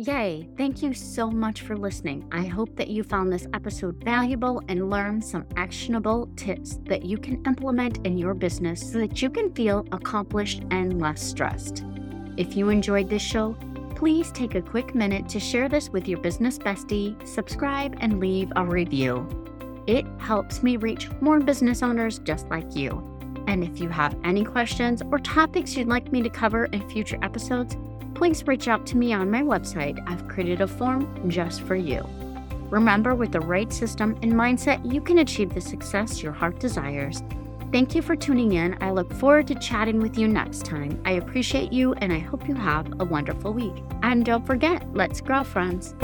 Okay, thank you so much for listening. I hope that you found this episode valuable and learned some actionable tips that you can implement in your business so that you can feel accomplished and less stressed. If you enjoyed this show, please take a quick minute to share this with your business bestie, subscribe, and leave a review. It helps me reach more business owners just like you. And if you have any questions or topics you'd like me to cover in future episodes, please reach out to me on my website. I've created a form just for you. Remember, with the right system and mindset, you can achieve the success your heart desires. Thank you for tuning in. I look forward to chatting with you next time. I appreciate you and I hope you have a wonderful week. And don't forget, let's grow, friends.